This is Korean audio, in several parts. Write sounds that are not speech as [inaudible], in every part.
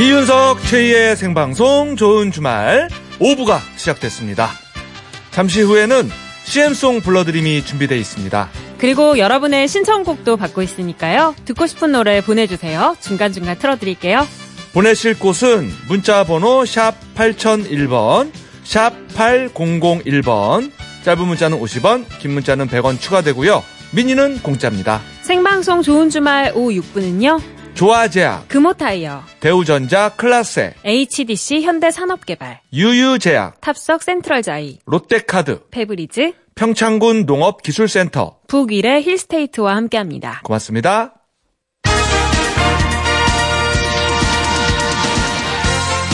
이윤석 최희의 생방송 좋은 주말 5부가 시작됐습니다. 잠시 후에는 CM송 불러드림이 준비되어 있습니다. 그리고 여러분의 신청곡도 받고 있으니까요. 듣고 싶은 노래 보내주세요. 중간중간 틀어드릴게요. 보내실 곳은 문자 번호 샵 8001번, 샵 8001번, 짧은 문자는 50원, 긴 문자는 100원 추가되고요. 미니는 공짜입니다. 생방송 좋은 주말 5, 6부는요. 조아제약, 금호타이어, 대우전자 클라세, HDC 현대산업개발, 유유제약, 탑석 센트럴자이, 롯데카드, 페브리즈, 평창군 농업기술센터. 북일의 힐스테이트와 함께합니다. 고맙습니다.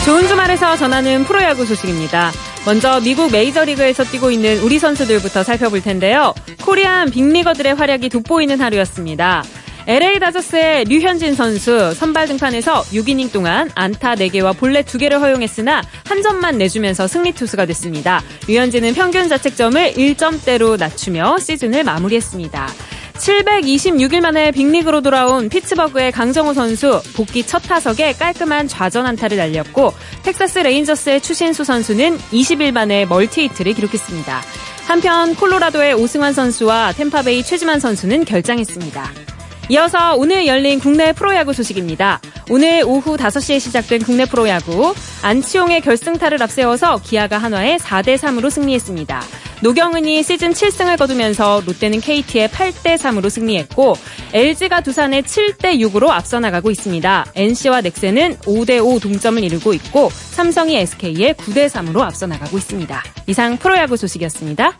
좋은 주말에서 전하는 프로야구 소식입니다. 먼저 미국 메이저리그에서 뛰고 있는 우리 선수들부터 살펴볼 텐데요. 코리안 빅리거들의 활약이 돋보이는 하루였습니다. LA 다저스의 류현진 선수 선발 등판에서 6이닝 동안 안타 4개와 볼넷 2개를 허용했으나 한 점만 내주면서 승리 투수가 됐습니다. 류현진은 평균 자책점을 1점대로 낮추며 시즌을 마무리했습니다. 726일 만에 빅리그로 돌아온 피츠버그의 강정호 선수 복귀 첫 타석에 깔끔한 좌전 안타를 날렸고 텍사스 레인저스의 추신수 선수는 20일 만에 멀티히트를 기록했습니다. 한편 콜로라도의 오승환 선수와 템파베이 최지만 선수는 결장했습니다. 이어서 오늘 열린 국내 프로야구 소식입니다. 오늘 오후 5시에 시작된 국내 프로야구 안치홍의 결승타를 앞세워서 기아가 한화에 4대 3으로 승리했습니다. 노경은이 시즌 7승을 거두면서 롯데는 KT에 8대 3으로 승리했고 LG가 두산에 7대 6으로 앞서 나가고 있습니다. NC와 넥센은 5대 5 동점을 이루고 있고 삼성이 SK에 9대 3으로 앞서 나가고 있습니다. 이상 프로야구 소식이었습니다.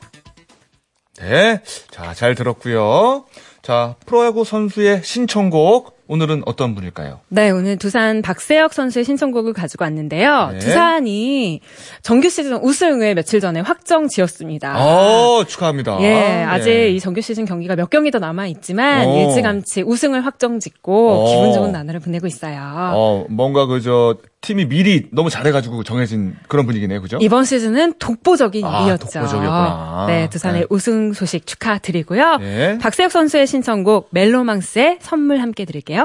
네. 자, 잘 들었고요. 자, 프로야구 선수의 신청곡 오늘은 어떤 분일까요? 네, 오늘 두산 박세혁 선수의 신청곡을 가지고 왔는데요. 네. 두산이 정규 시즌 우승을 며칠 전에 확정 지었습니다. 어, 축하합니다. 예, 아직 예. 이 정규 시즌 경기가 몇 경기 더 남아 있지만 어. 일찌감치 우승을 확정 짓고 어. 기분 좋은 나날을 보내고 있어요. 어, 뭔가 그저 팀이 미리 너무 잘해가지고 정해진 그런 분위기네요, 그죠? 이번 시즌은 독보적인 아, 일이었죠. 독보적이었구나. 네, 두산의 네. 우승 소식 축하드리고요. 네. 박세혁 선수의 신청곡 멜로망스의 선물 함께 드릴게요.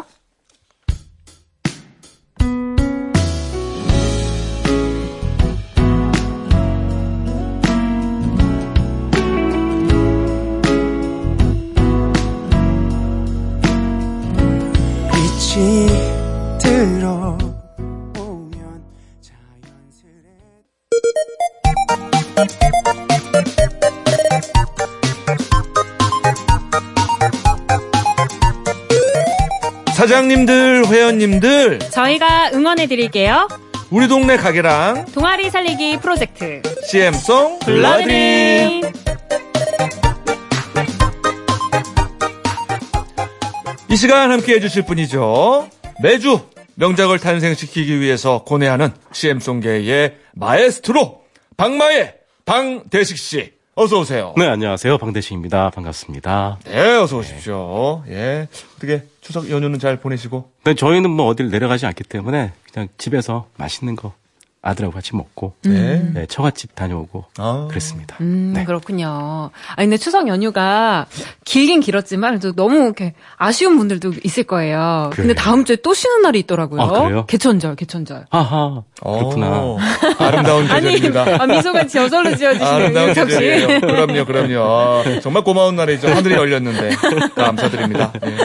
저희가 응원해 드릴게요. 우리 동네 가게랑 동아리 살리기 프로젝트 CM송. 블러드림. 이 시간 함께 해주실 분이죠. 매주 명작을 탄생시키기 위해서 고뇌하는 CM송계의 마에스트로 박마의 방대식 씨. 어서 오세요. 네, 안녕하세요. 방대식입니다. 반갑습니다. 네, 어서 오십시오. 예. 어떻게 추석 연휴는 잘 보내시고? 근데 저희는 뭐 어딜 내려가지 않기 때문에 그냥 집에서 맛있는 거 아들하고 같이 먹고 네. 네, 처갓집 다녀오고 아. 그랬습니다. 음, 네. 그렇군요. 아 근데 추석 연휴가 길긴 길었지만 또 너무 이렇게 아쉬운 분들도 있을 거예요. 근데 그래요. 다음 주에 또 쉬는 날이 있더라고요. 아, 그래요? 개천절, 개천절. 하하. 그렇구나. 어, [laughs] 아름다운 아니, 계절입니다. 아, 미소가 저절로 지어지시네요. 아름다운. 계절이에요. [laughs] 그럼요, 그럼요. 아, 정말 고마운 날이죠. 하늘이 열렸는데. 감사드립니다. 예.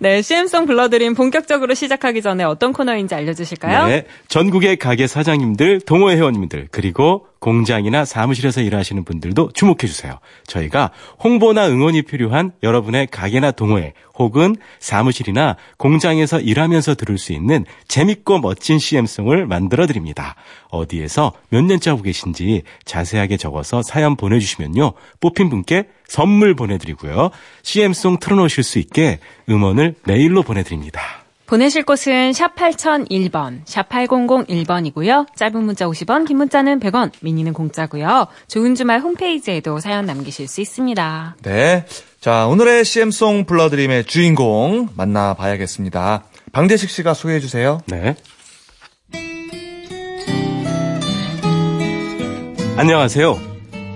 네, CM송 불러드림 본격적으로 시작하기 전에 어떤 코너인지 알려주실까요? 네. 전국의 가게 사장님 들, 동호회 회원님들, 그리고 공장이나 사무실에서 일하시는 분들도 주목해 주세요. 저희가 홍보나 응원이 필요한 여러분의 가게나 동호회 혹은 사무실이나 공장에서 일하면서 들을 수 있는 재밌고 멋진 CM송을 만들어 드립니다. 어디에서 몇 년째 하고 계신지 자세하게 적어서 사연 보내주시면요. 뽑힌 분께 선물 보내드리고요. CM송 틀어놓으실 수 있게 음원을 메일로 보내드립니다. 보내실 곳은 샵 8001번, 샵 8001번이고요. 짧은 문자 50원, 긴 문자는 100원, 미니는 공짜고요. 좋은 주말 홈페이지에도 사연 남기실 수 있습니다. 네. 자, 오늘의 CM송 불러드림의 주인공 만나봐야겠습니다. 방대식 씨가 소개해 주세요. 네. 안녕하세요.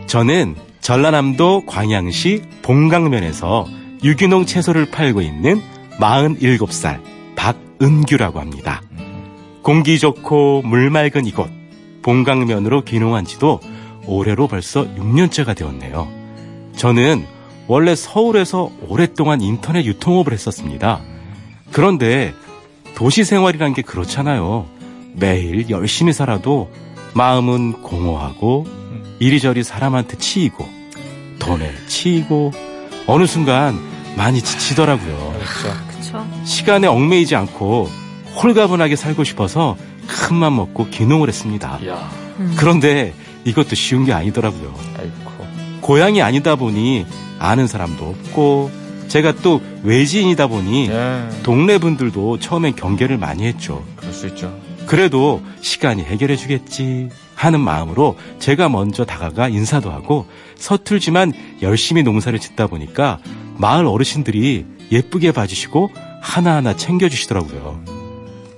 저는 전라남도 광양시 봉강면에서 유기농 채소를 팔고 있는 47살 박은규라고 합니다. 공기 좋고 물 맑은 이곳 봉강면으로 귀농한 지도 올해로 벌써 6년째가 되었네요. 저는 원래 서울에서 오랫동안 인터넷 유통업을 했었습니다. 그런데 도시 생활이란 게 그렇잖아요. 매일 열심히 살아도 마음은 공허하고 이리저리 사람한테 치이고 돈에 치이고 어느 순간 많이 지치더라고요. 그쵸. 시간에 얽매이지 않고 홀가분하게 살고 싶어서 큰 맘 먹고 귀농을 했습니다. 이야, 그런데 이것도 쉬운 게 아니더라고요. 아이고. 고향이 아니다 보니 아는 사람도 없고 제가 또 외지인이다 보니 예, 동네 분들도 처음엔 경계를 많이 했죠. 그럴 수 있죠. 그래도 시간이 해결해 주겠지 하는 마음으로 제가 먼저 다가가 인사도 하고 서툴지만 열심히 농사를 짓다 보니까 마을 어르신들이 예쁘게 봐주시고 하나하나 챙겨주시더라고요.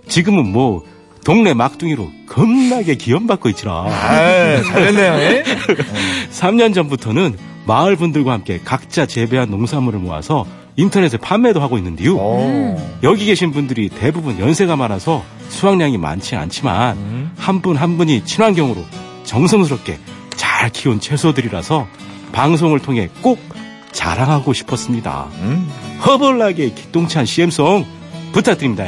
지금은 뭐 동네 막둥이로 겁나게 기염받고 있지라. 아, 잘했네요. 예? [laughs] 3년 전부터는 마을 분들과 함께 각자 재배한 농산물을 모아서 인터넷에 판매도 하고 있는데요. 오. 여기 계신 분들이 대부분 연세가 많아서 수확량이 많지 않지만 음. 한분한 분이 친환경으로 정성스럽게 잘 키운 채소들이라서 방송을 통해 꼭 자랑하고 싶었습니다. 음. 허벌나게 기똥찬 CM송 부탁드립니다.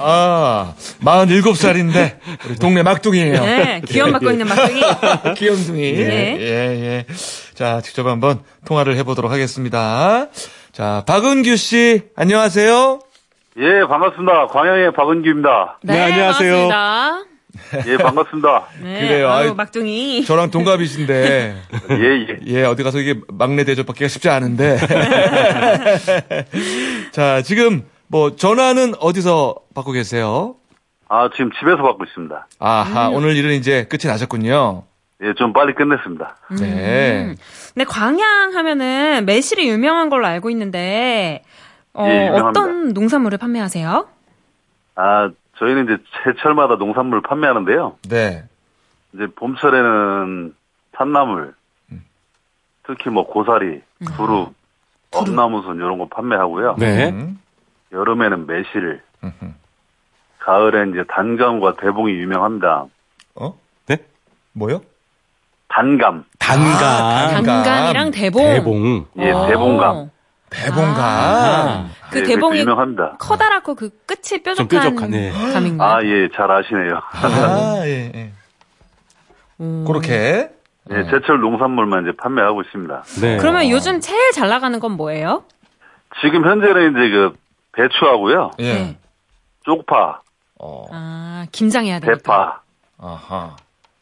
아, 47살인데, 우리 동네 막둥이에요. 네, 기염받고 있는 막둥이. [laughs] 귀염둥이. 네. 예, 예. 자, 직접 한번 통화를 해보도록 하겠습니다. 자, 박은규 씨, 안녕하세요. 예, 반갑습니다. 광양의 박은규입니다. 네, 안녕하세요. 반갑습니다. 예, 반갑습니다. [laughs] 네, 그래요. 아유, 막둥이. 저랑 동갑이신데, [laughs] 예, 예. 예, 어디 가서 이게 막내 대접받기가 쉽지 않은데. [laughs] 자, 지금 뭐 전화는 어디서 받고 계세요? 아, 지금 집에서 받고 있습니다. 아하, 오늘 일은 이제 끝이 나셨군요. 예, 좀 빨리 끝냈습니다. 네. 네, 광양 하면은 매실이 유명한 걸로 알고 있는데, 어, 예. 어떤 농산물을 판매하세요? 아, 저희는 이제 제철마다 농산물을 판매하는데요. 네. 이제 봄철에는 산나물, 특히 뭐 고사리, 두릅, 엄나무순 이런 거 판매하고요. 네. 음. 여름에는 매실, 음흠. 가을엔 이제 단감과 대봉이 유명합니다. 어? 네? 뭐요? 단감, 단가, 단감. 단감이랑 대봉. 대봉. 예, 어. 대봉감. 대봉감. 아. 그 예, 대봉이 유명합니다. 커다랗고 그 끝이 뾰족한 뾰족한, 네. 감인가요? 아, 예, 잘 아시네요. 아, 예, 예. 음. 그렇게. 예, 제철 농산물만 이제 판매하고 있습니다. 네. 그러면 요즘 제일 잘 나가는 건 뭐예요? 지금 현재는 이제 그 배추하고요, 예. 네. 쪽파, 어. 아, 김장해야 되니까. 대파, 아하.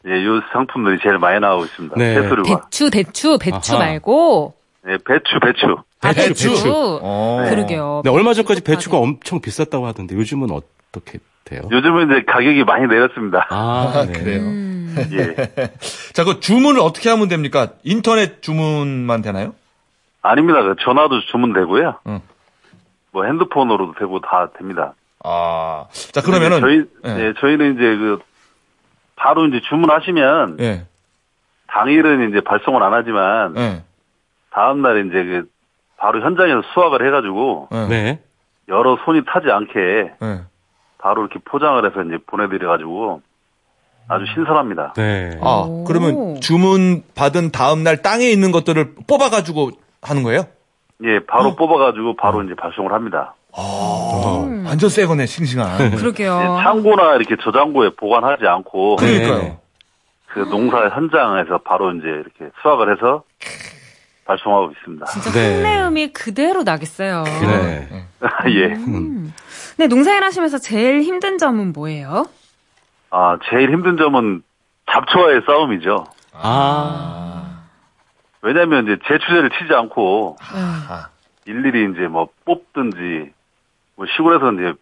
예, 요 상품들이 제일 많이 나오고 있습니다. 네. 대추, 대추, 배추 아하. 말고. 예, 배추, 배추. 아, 배추, 배추. 배추. 어. 그러게요. 네, 얼마 전까지. 배추가 엄청 비쌌다고 하던데 요즘은 어떻게 돼요? 요즘은 이제 가격이 많이 내렸습니다. 아, 아, 네. 그래요. 음. 예. [laughs] 자, 그 주문을 어떻게 하면 됩니까? 인터넷 주문만 되나요? 아닙니다. 그 전화도 주문되고요. 응. 뭐 핸드폰으로도 되고 다 됩니다. 아. 자, 그러면은. 저희, 예. 예, 저희는 이제 그, 바로 이제 주문하시면, 예. 당일은 이제 발송을 안 하지만, 예. 다음 날 이제 그, 바로 현장에서 수확을 해가지고, 예. 네. 여러 손이 타지 않게, 예. 바로 이렇게 포장을 해서 이제 보내드려가지고 아주 신선합니다. 네. 아, 오. 그러면 주문 받은 다음 날 땅에 있는 것들을 뽑아가지고 하는 거예요? 예, 바로 뽑아가지고 바로 이제 발송을 합니다. 아, 완전 새 거네, 싱싱한. 그러게요. 예, 창고나 이렇게 저장고에 보관하지 않고 그러니까요. 네. 그 농사 현장에서 바로 이제 이렇게 수확을 해서 발송하고 있습니다. 진짜 네. 흙내음이 그대로 나겠어요. 네. 예. 음. 네, 농사일 하시면서 제일 힘든 점은 뭐예요? 아, 제일 힘든 점은 잡초와의 싸움이죠. 아. 왜냐면 이제 제추제를 치지 않고 아, 일일이 이제 뭐 뽑든지 뭐 시골에서 이제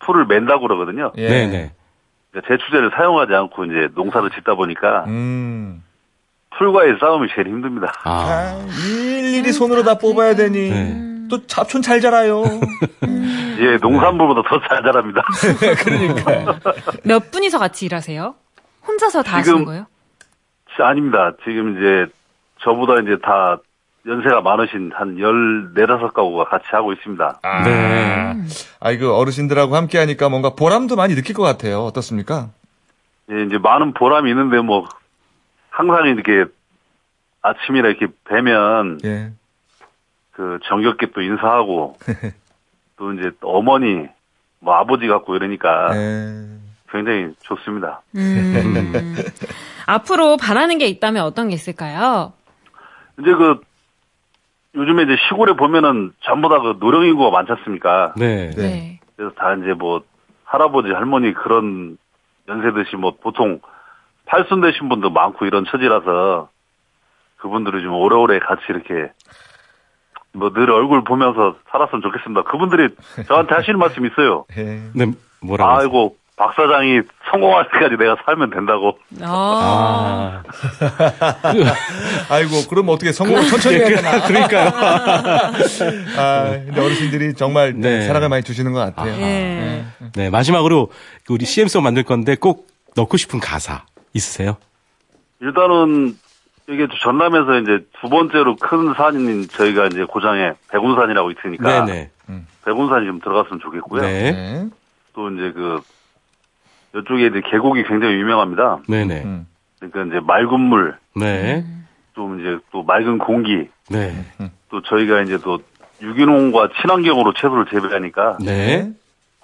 풀을 맨다고 그러거든요. 예. 네, 네. 제추제를 사용하지 않고 이제 농사를 짓다 보니까 음. 풀과의 싸움이 제일 힘듭니다. 아. 아, 일일이 손으로 다 뽑아야 되니. 네. 또 잡촌 잘 자라요. [laughs] 예, 농산물보다 더 잘 자랍니다. 그러니까. [laughs] 몇 분이서 같이 일하세요? 혼자서 다 지금- 하시는 거예요? 아닙니다. 지금 이제 저보다 이제 다 연세가 많으신 한 14, 5가구가 같이 하고 있습니다. 아, 네. 아이 그 어르신들하고 함께 하니까 뭔가 보람도 많이 느낄 것 같아요. 어떻습니까? 예, 이제 많은 보람이 있는데 뭐 항상 이렇게 아침이라 이렇게 뵈면 예. 그 정겹게 또 인사하고 [laughs] 또 이제 또 어머니 뭐 아버지 같고 이러니까 예. 굉장히 좋습니다. 음. [laughs] 앞으로 바라는 게 있다면 어떤 게 있을까요? 이제 그 요즘에 이제 시골에 보면은 전부 다 그 노령 인구가 많지 않습니까? 네. 네. 그래서 다 이제 뭐 할아버지 할머니 그런 연세 드신 뭐 보통 팔순 되신 분도 많고 이런 처지라서 그분들이 좀 오래오래 같이 이렇게 뭐 늘 얼굴 보면서 살았으면 좋겠습니다. 그분들이 저한테 하시는 [laughs] 말씀 있어요. 예. 네, 뭐라고? 하세요? 아이고 박 사장이 성공할 때까지 내가 살면 된다고. 아. 아, [laughs] 아이고, 그럼 어떻게 성공 천천히 해야 되나? 그러니까요. [laughs] 아, 근데 어르신들이 정말 네. 사랑을 많이 주시는 것 같아요. 예. 네, 마지막으로 그 우리 CM송 만들 건데 꼭 넣고 싶은 가사 있으세요? 일단은 이게 전남에서 이제 두 번째로 큰 산인 저희가 이제 고장에 백운산이라고 있으니까 네네. 백운산이 좀 들어갔으면 좋겠고요. 네. 네. 또 이제 그 이쪽에 이제 계곡이 굉장히 유명합니다. 네네. 음. 그러니까 이제 맑은 물, 네. 좀 이제 또 맑은 공기, 네. 또 저희가 이제 또 유기농과 친환경으로 채소를 재배하니까 네.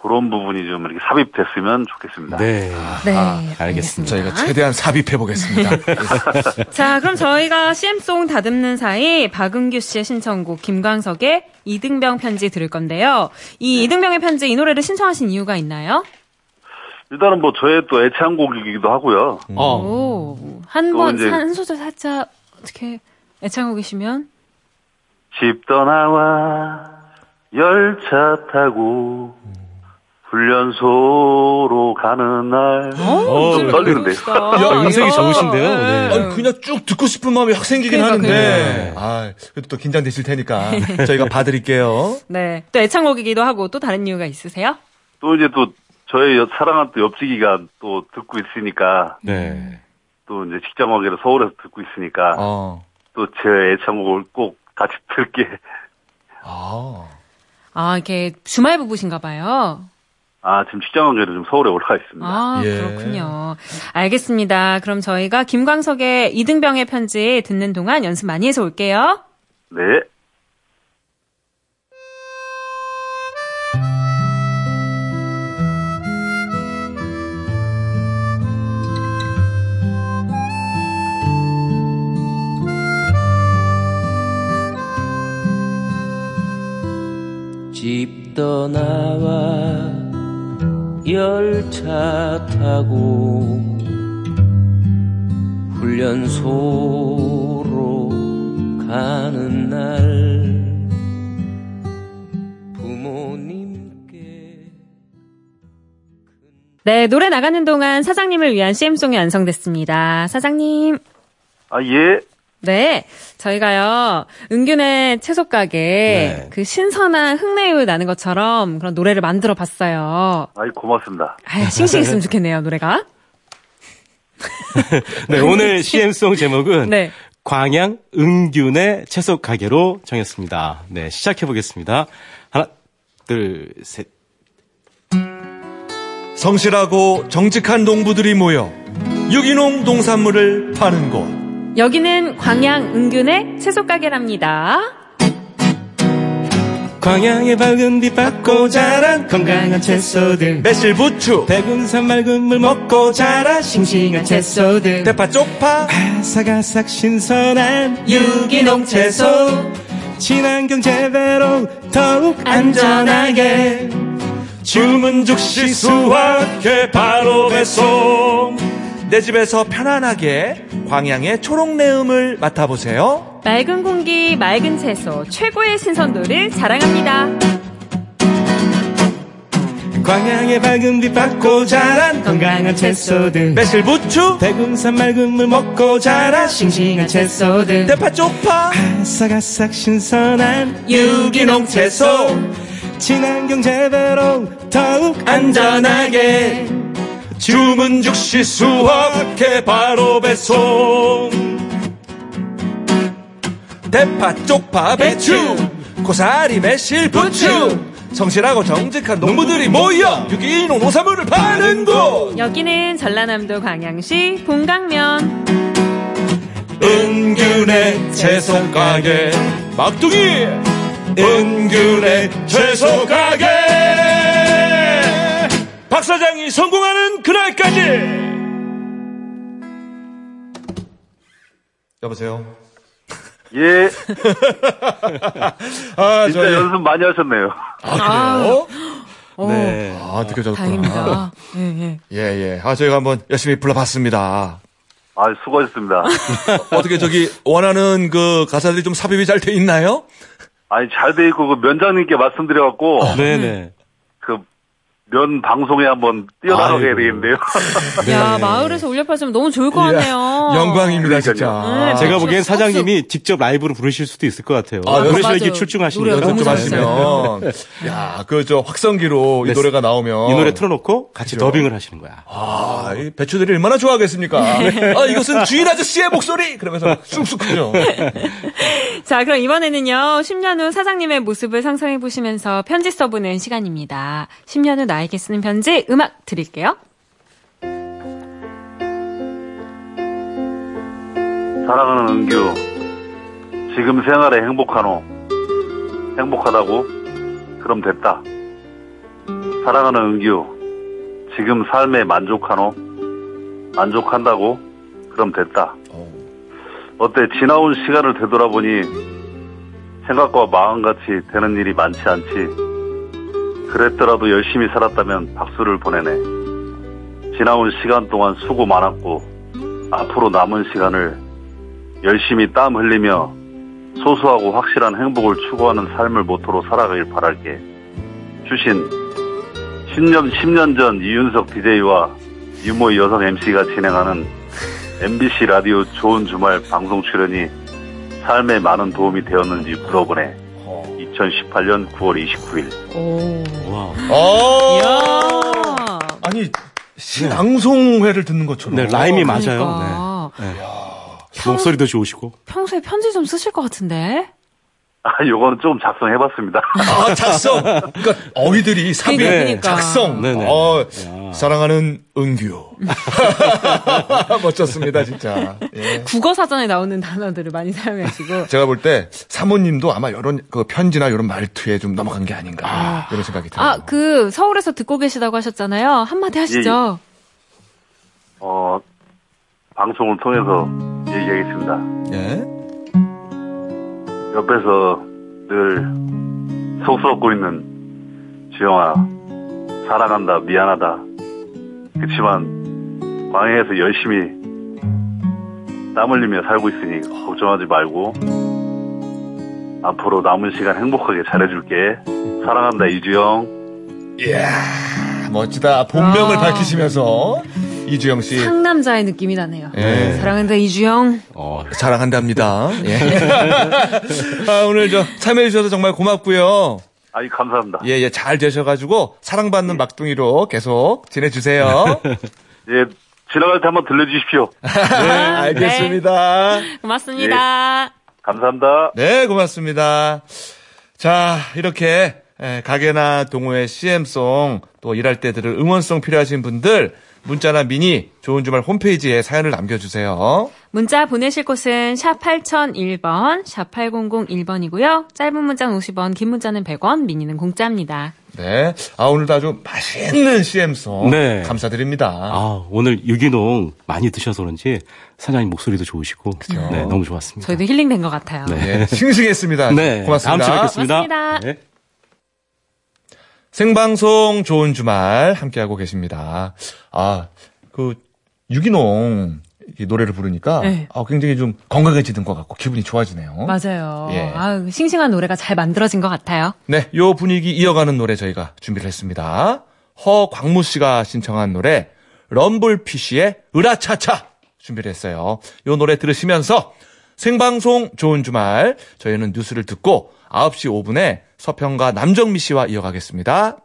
그런 부분이 좀 이렇게 삽입됐으면 좋겠습니다. 네. 네. 아, 알겠습니다. 저희가 최대한 삽입해 보겠습니다. [laughs] 자, 그럼 저희가 CM송 다듬는 사이 박은규 씨의 신청곡 김광석의 이등병 편지 들을 건데요. 이 이등병의 편지 이 노래를 신청하신 이유가 있나요? 일단은 뭐 저의 또 애창곡이기도 하고요. 어. 오, 한 번, 소절 살짝 어떻게 애창곡이시면? 집 떠나와 열차 타고 훈련소로 가는 날. 어, 좀 떨리는데요. 야, 음색이 좋으신데요. 네. 아니, 그냥 쭉 듣고 싶은 마음이 확 생기긴 그러니까, 하는데. 아, 그래도 또 긴장되실 테니까 저희가 봐드릴게요. 네. 또 애창곡이기도 하고 또 다른 이유가 있으세요? 또 이제 또 저의 여- 사랑한 또 옆지기가 또 듣고 있으니까 네. 또 이제 직장 관계로 서울에서 듣고 있으니까 어. 또제 애창곡을 꼭 같이 들게. 아. 아, 이렇게 주말 부부신가 봐요. 아, 지금 직장 관계로 좀 서울에 올라가 있습니다. 아, 예. 그렇군요. 알겠습니다. 그럼 저희가 김광석의 이등병의 편지 듣는 동안 연습 많이 해서 올게요. 네. 집 떠나와 열차 타고 훈련소로 가는 날 부모님께 네, 노래 나가는 동안 사장님을 위한 CM송이 완성됐습니다. 사장님. 아, 예. 네, 저희가요, 은균의 채소 가게, 네. 그 신선한 흙내유 나는 것처럼 그런 노래를 만들어 봤어요. 아이, 고맙습니다. 아 싱싱했으면 좋겠네요, 노래가. [laughs] 네, 오늘 CM송 제목은 네. 광양 은균의 채소 가게로 정했습니다. 네, 시작해 보겠습니다. 하나, 둘, 셋. 성실하고 정직한 농부들이 모여 유기농 농산물을 파는 곳. 여기는 광양 은균의 채소 가게랍니다. 광양의 밝은 빛 받고 자란 건강한 채소들 매실 부추, 백운산 맑은 물 먹고 자란 싱싱한 채소들 대파 쪽파, 아삭아삭 신선한 유기농 채소. 친환경 재배로 더욱 안전하게 주문 즉시 수확해 바로 배송. 내 집에서 편안하게 광양의 초록내음을 맡아보세요. 맑은 공기, 맑은 채소, 최고의 신선도를 자랑합니다. 광양의 밝은 빛 받고 자란 건강한 채소들. 매실 부추, 백운산 맑은 물 먹고 자란 싱싱한 채소들. 대파 쪽파, 아삭아삭 신선한 유기농 채소. 친환경 재배로 더욱 안전하게 주문 즉시 수확해 바로 배송. 대파, 쪽파, 배추, 고사리, 매실, 부추. 성실하고 정직한 농부들이 모여 유기농 농산물을 파는 곳. 여기는 전라남도 광양시 본강면. 은균의 채소 가게 막둥이 은균의 채소 가게 박 사장이 성공하는 그날까지 여보세요 예, [laughs] 아 진짜 저희 연습 많이 하셨네요. 아 그래요 오, 네. 아 느껴졌구나 다행입니다. 예, 예. 예 예 [laughs] 아 저희가 한번 열심히 불러봤습니다 아, 수고하셨습니다. [laughs] 어떻게 저기 원하는 그 가사들이 좀 삽입이 잘 돼 있나요? 아니, 잘 돼 있고, 그 면장님께 말씀드려 갖고, 네네. 그, 면 방송에 한번 뛰어나가게. 되겠는데요. [laughs] 야, 마을에서 울려 팔으면 너무 좋을 것 같네요. 영광입니다 진짜 네, 제가 보기엔. 사장님이 직접 라이브로 부르실 수도 있을 것 같아요. 아, 맞아요. 출중하시는 연습 좀. 하시면 야그 저 확성기로 이 네. 노래가 나오면 이 노래 틀어놓고 같이 그죠? 더빙을 하시는 거야. 아, 이 배추들이 얼마나 좋아하겠습니까? 아, 이것은 주인 아저씨의 목소리! 그러면서 [laughs] 쑥쑥 크죠. [laughs] [laughs] 자, 그럼 이번에는요, 10년 후 사장님의 모습을 상상해 보시면서 편지 써보는 시간입니다. 10년 후 나에게 쓰는 편지 음악 드릴게요. 사랑하는 은규, 지금 생활에 행복하노? 행복하다고? 그럼 됐다. 사랑하는 은규, 지금 삶에 만족하노? 만족한다고? 그럼 됐다. 어때, 지나온 시간을 되돌아보니 생각과 마음같이 되는 일이 많지 않지. 그랬더라도 열심히 살았다면 박수를 보내네. 지나온 시간 동안 수고 많았고, 앞으로 남은 시간을 열심히 땀 흘리며 소소하고 확실한 행복을 추구하는 삶을 모토로 살아가길 바랄게. 주신 10년, 10년 전 이윤석 DJ와 유모 여성 MC가 진행하는 MBC 라디오 좋은 주말 방송 출연이 삶에 많은 도움이 되었는지 물어보네. 2018년 9월 29일. 오. 와. 어, 이야. 아니, 신앙송회를 듣는 것처럼. 네, 라임이 맞아요. 그러니까. 네. 목소리도 좋으시고. 평소에 편지 좀 쓰실 것 같은데? 아, 요거는 좀 작성해봤습니다. 아, 작성. [laughs] 그러니까 어휘들이 삽입, 그러니까, 그러니까. 작성. 네네. 어, 사랑하는 은규. [laughs] 멋졌습니다, 진짜. 예. 국어 사전에 나오는 단어들을 많이 사용하시고. [laughs] 제가 볼 때 사모님도 아마 이런 그 편지나 이런 말투에 좀 넘어간 게 아닌가 이런 생각이 들어요. 아, 그 서울에서 듣고 계시다고 하셨잖아요. 한마디 하시죠. 어, 방송을 통해서 얘기하겠습니다. 예. 옆에서 늘 속썩고 있는 주영아 사랑한다 미안하다 그치만 광해에서 열심히 땀 흘리며 살고 있으니 걱정하지 말고 앞으로 남은 시간 행복하게 잘해줄게 사랑한다 이주영 이야, 멋지다. 본명을 아. 밝히시면서 이주영 씨 상남자의 느낌이 나네요. 예. 사랑한다 이주영. 어, 사랑한답니다. 예. [laughs] 아, 오늘 저 참여해 주셔서 정말 고맙고요. 아이 감사합니다 예, 예, 잘 되셔가지고 사랑받는 막둥이로 계속 지내주세요. [laughs] 예 지나갈 때 한번 들려주십시오 [laughs] 네, 알겠습니다. 고맙습니다. 감사합니다 네, 고맙습니다. 자, 이렇게 에, 가게나 동호회 CM송 또 일할 때 들을 응원송 필요하신 분들 문자나 미니 좋은 주말 홈페이지에 사연을 남겨주세요. 문자 보내실 곳은 샵 8001번, 샵 8001번이고요. 짧은 문자는 50원, 긴 문자는 100원, 미니는 공짜입니다. 네. 아, 오늘도 아주 맛있는 CM송. 네. 감사드립니다. 아, 오늘 유기농 많이 드셔서 그런지 사장님 목소리도 좋으시고. 네, 너무 좋았습니다. 저희도 힐링된 것 같아요. 네. 예, 싱싱했습니다. 네. 고맙습니다. 다음 주에 뵙겠습니다. 고맙습니다. 네. 생방송 좋은 주말 함께하고 계십니다. 아, 그, 유기농 이 노래를 부르니까 네. 아, 굉장히 좀 건강해지는 것 같고 기분이 좋아지네요. 맞아요. 예. 아, 싱싱한 노래가 잘 만들어진 것 같아요. 네, 요 분위기 이어가는 노래 저희가 준비를 했습니다. 허광무 씨가 신청한 노래 럼블피쉬의 으라차차 준비를 했어요. 요 노래 들으시면서 생방송 좋은 주말 저희는 뉴스를 듣고 9시 5분에 서평가 남정미 씨와 이어가겠습니다.